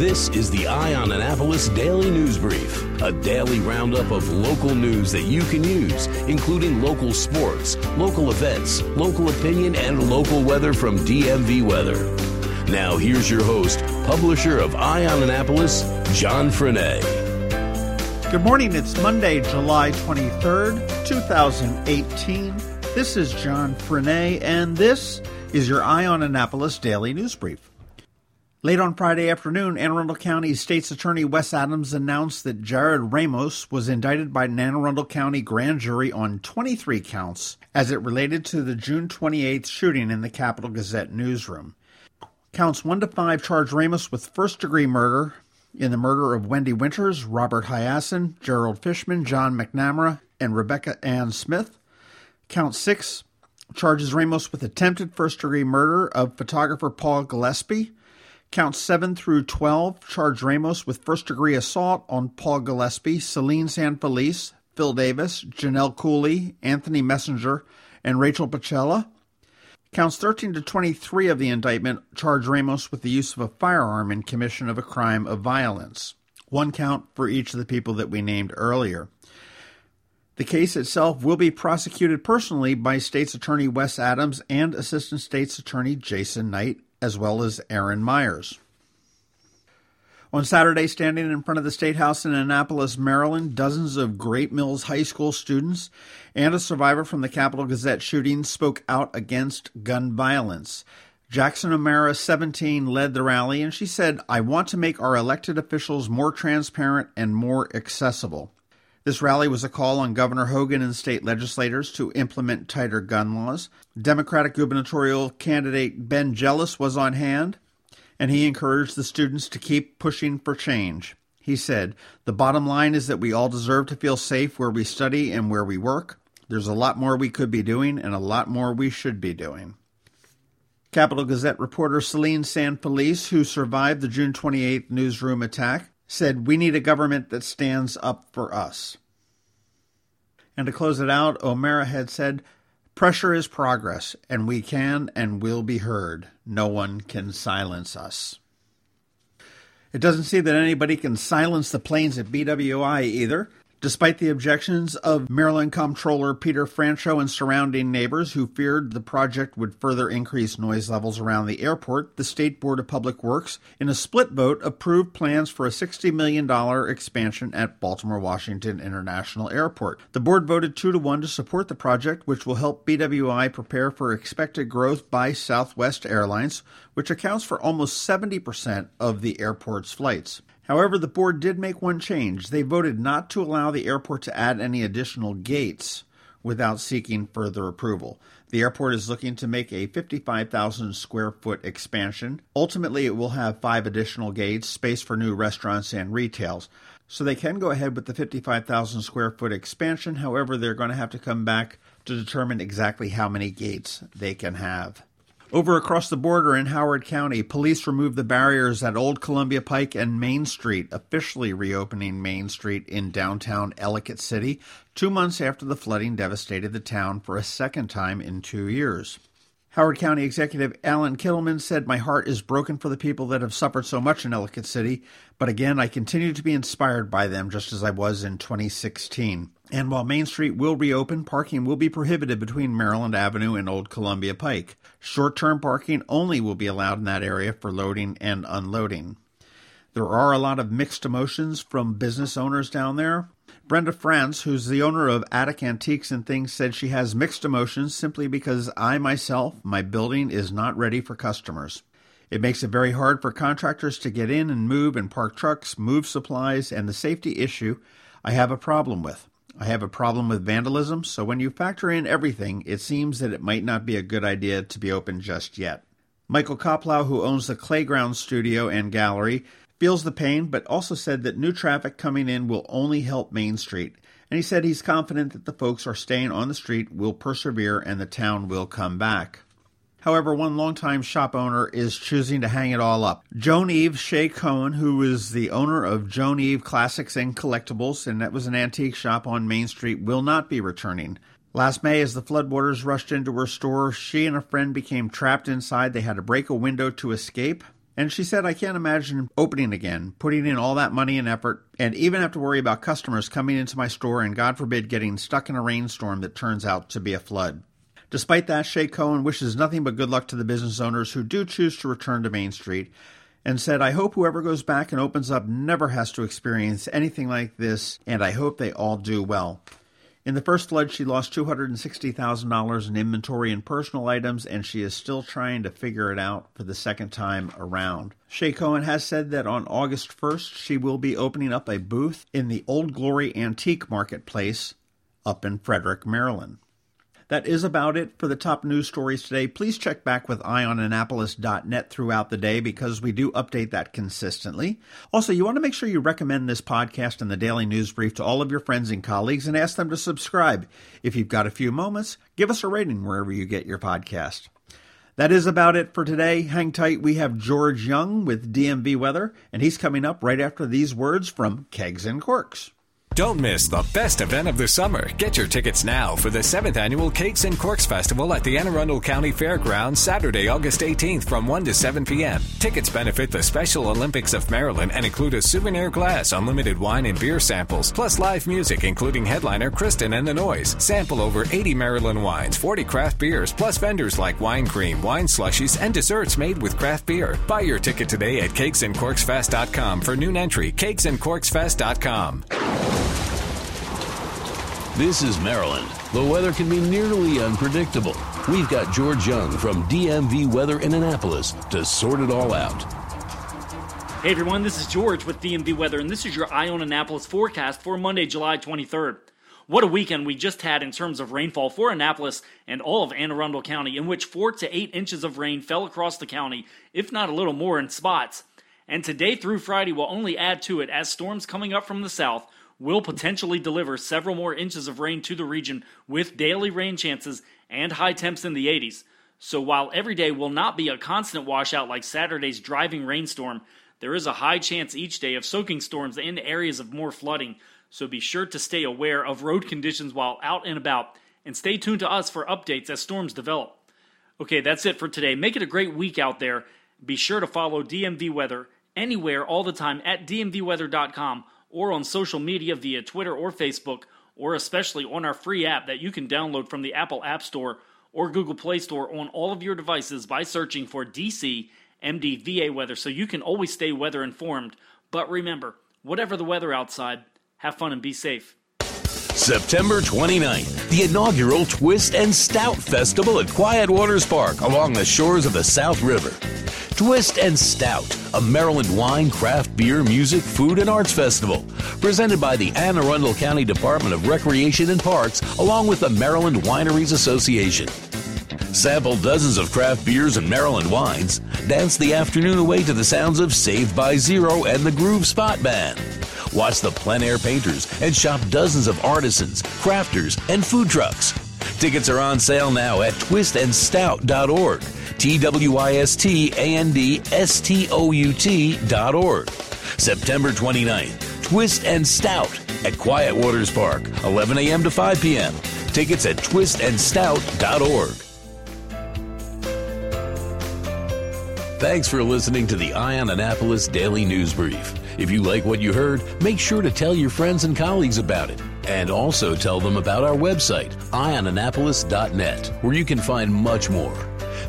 This is the Eye on Annapolis Daily News Brief, a daily roundup of local news that you can use, including local sports, local events, local opinion, and local weather from DMV Weather. Now, here's your host, publisher of Eye on Annapolis, John Frenaye. Good morning. It's Monday, July 23rd, 2018. This is John Frenaye, and this is your Eye on Annapolis Daily News Brief. Late on Friday afternoon, Anne Arundel County State's Attorney Wes Adams announced that Jarrod Ramos was indicted by an Anne Arundel County grand jury on 23 counts as it related to the June 28th shooting in the Capital Gazette newsroom. Counts 1 to 5 charge Ramos with first degree murder in the murder of Wendy Winters, Robert Hiaasen, Gerald Fishman, John McNamara, and Rebecca Ann Smith. Count 6 charges Ramos with attempted first degree murder of photographer Paul Gillespie. Counts 7 through 12 charge Ramos with first degree assault on Paul Gillespie, Selene San Felice, Phil Davis, Janelle Cooley, Anthony Messenger, and Rachel Pacella. Counts 13 to 23 of the indictment charge Ramos with the use of a firearm in commission of a crime of violence. One count for each of the people that we named earlier. The case itself will be prosecuted personally by State's Attorney Wes Adams and Assistant State's Attorney Jason Knight as well as Aaron Myers. On Saturday, standing in front of the State House in Annapolis, Maryland, dozens of Great Mills High School students and a survivor from the Capital Gazette shooting spoke out against gun violence. Jackson O'Mara, 17, led the rally, and she said, I want to make our elected officials more transparent and more accessible. This rally was a call on Governor Hogan and state legislators to implement tighter gun laws. Democratic gubernatorial candidate Ben Jealous was on hand, and he encouraged the students to keep pushing for change. He said, The bottom line is that we all deserve to feel safe where we study and where we work. There's a lot more we could be doing and a lot more we should be doing. Capital Gazette reporter Selene San Felice, who survived the June 28th newsroom attack, said, We need a government that stands up for us. And to close it out, O'Mara had said, Pressure is progress, and we can and will be heard. No one can silence us. It doesn't seem that anybody can silence the planes at BWI either. Despite the objections of Maryland Comptroller Peter Franchot and surrounding neighbors who feared the project would further increase noise levels around the airport, the State Board of Public Works, in a split vote, approved plans for a $60 million expansion at Baltimore Washington International Airport. The board voted 2 to 1 to support the project, which will help BWI prepare for expected growth by Southwest Airlines, which accounts for almost 70% of the airport's flights. However, the board did make one change. They voted not to allow the airport to add any additional gates without seeking further approval. The airport is looking to make a 55,000 square foot expansion. Ultimately, it will have five additional gates, space for new restaurants and retails. So they can go ahead with the 55,000 square foot expansion. However, they're going to have to come back to determine exactly how many gates they can have. Over across the border in Howard County, police removed the barriers at Old Columbia Pike and Main Street, officially reopening Main Street in downtown Ellicott City, two months after the flooding devastated the town for a second time in two years. Howard County Executive Allan Kittleman said, My heart is broken for the people that have suffered so much in Ellicott City, but again, I continue to be inspired by them just as I was in 2016. And while Main Street will reopen, parking will be prohibited between Maryland Avenue and Old Columbia Pike. Short term parking only will be allowed in that area for loading and unloading. There are a lot of mixed emotions from business owners down there. Brenda France, who's the owner of Attic Antiques and Things, said she has mixed emotions simply because I myself, my building is not ready for customers. It makes it very hard for contractors to get in and move and park trucks, move supplies, and the safety issue I have a problem with. I have a problem with vandalism, so when you factor in everything, it seems that it might not be a good idea to be open just yet. Michael Koplow, who owns the Clayground Studio and Gallery, feels the pain, but also said that new traffic coming in will only help Main Street. And he said he's confident that the folks are staying on the street will persevere and the town will come back. However, one longtime shop owner is choosing to hang it all up. Joan Eve Shea Cohen, who is the owner of Joan Eve Classics and Collectibles, and that was an antique shop on Main Street, will not be returning. Last May, as the floodwaters rushed into her store, she and a friend became trapped inside. They had to break a window to escape. And she said, I can't imagine opening again, putting in all that money and effort, and even have to worry about customers coming into my store and, God forbid, getting stuck in a rainstorm that turns out to be a flood. Despite that, Shea Cohen wishes nothing but good luck to the business owners who do choose to return to Main Street and said, I hope whoever goes back and opens up never has to experience anything like this, and I hope they all do well. In the first flood, she lost $260,000 in inventory and personal items, and she is still trying to figure it out for the second time around. Shea Cohen has said that on August 1st, she will be opening up a booth in the Old Glory Antique Marketplace up in Frederick, Maryland. That is about it for the top news stories today. Please check back with eyeonannapolis.net throughout the day because we do update that consistently. Also, you want to make sure you recommend this podcast and the daily news brief to all of your friends and colleagues and ask them to subscribe. If you've got a few moments, give us a rating wherever you get your podcast. That is about it for today. Hang tight. We have George Young with DMV Weather, and he's coming up right after these words from Kegs and Corks. Don't miss the best event of the summer. Get your tickets now for the 7th annual Kegs and Corks Festival at the Anne Arundel County Fairgrounds Saturday, August 18th from 1 to 7 p.m. Tickets benefit the Special Olympics of Maryland and include a souvenir glass, unlimited wine and beer samples, plus live music including headliner Kristen and the Noise. Sample over 80 Maryland wines, 40 craft beers, plus vendors like wine cream, wine slushies, and desserts made with craft beer. Buy your ticket today at kegsandcorksfest.com for noon entry. Kegsandcorksfest.com. This is Maryland. The weather can be nearly unpredictable. We've got George Young from DMV Weather in Annapolis to sort it all out. Hey everyone, this is George with DMV Weather, and this is your Eye on Annapolis forecast for Monday, July 23rd. What a weekend we just had in terms of rainfall for Annapolis and all of Anne Arundel County, in which 4 to 8 inches of rain fell across the county, if not a little more in spots. And today through Friday will only add to it as storms coming up from the south will potentially deliver several more inches of rain to the region with daily rain chances and high temps in the 80s. So while every day will not be a constant washout like Saturday's driving rainstorm, there is a high chance each day of soaking storms in areas of more flooding. So be sure to stay aware of road conditions while out and about and stay tuned to us for updates as storms develop. Okay, that's it for today. Make it a great week out there. Be sure to follow DMV Weather anywhere all the time at dmvweather.com or on social media via Twitter or Facebook, or especially on our free app that you can download from the Apple App Store or Google Play Store on all of your devices by searching for DC MDVA weather so you can always stay weather informed. But remember, whatever the weather outside, have fun and be safe. September 29th, the inaugural Twist and Stout Festival at Quiet Waters Park along the shores of the South River. Twist and Stout, a Maryland wine, craft beer, music, food, and arts festival, presented by the Anne Arundel County Department of Recreation and Parks, along with the Maryland Wineries Association. Sample dozens of craft beers and Maryland wines. Dance the afternoon away to the sounds of Saved by Zero and the Groove Spot Band. Watch the plein air painters and shop dozens of artisans, crafters, and food trucks. Tickets are on sale now at twistandstout.org. T W I S T A N D S T O U T dot org. September 29th, Twist and Stout at Quiet Waters Park, 11 a.m. to 5 p.m. Tickets at twistandstout.org. Thanks for listening to the Eye on Annapolis Daily News Brief. If you like what you heard, make sure to tell your friends and colleagues about it. And also tell them about our website, eyeonannapolis.net, where you can find much more.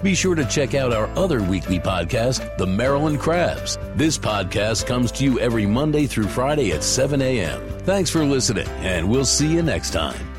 Be sure to check out our other weekly podcast, The Maryland Crabs. This podcast comes to you every Monday through Friday at 7 a.m. Thanks for listening, and we'll see you next time.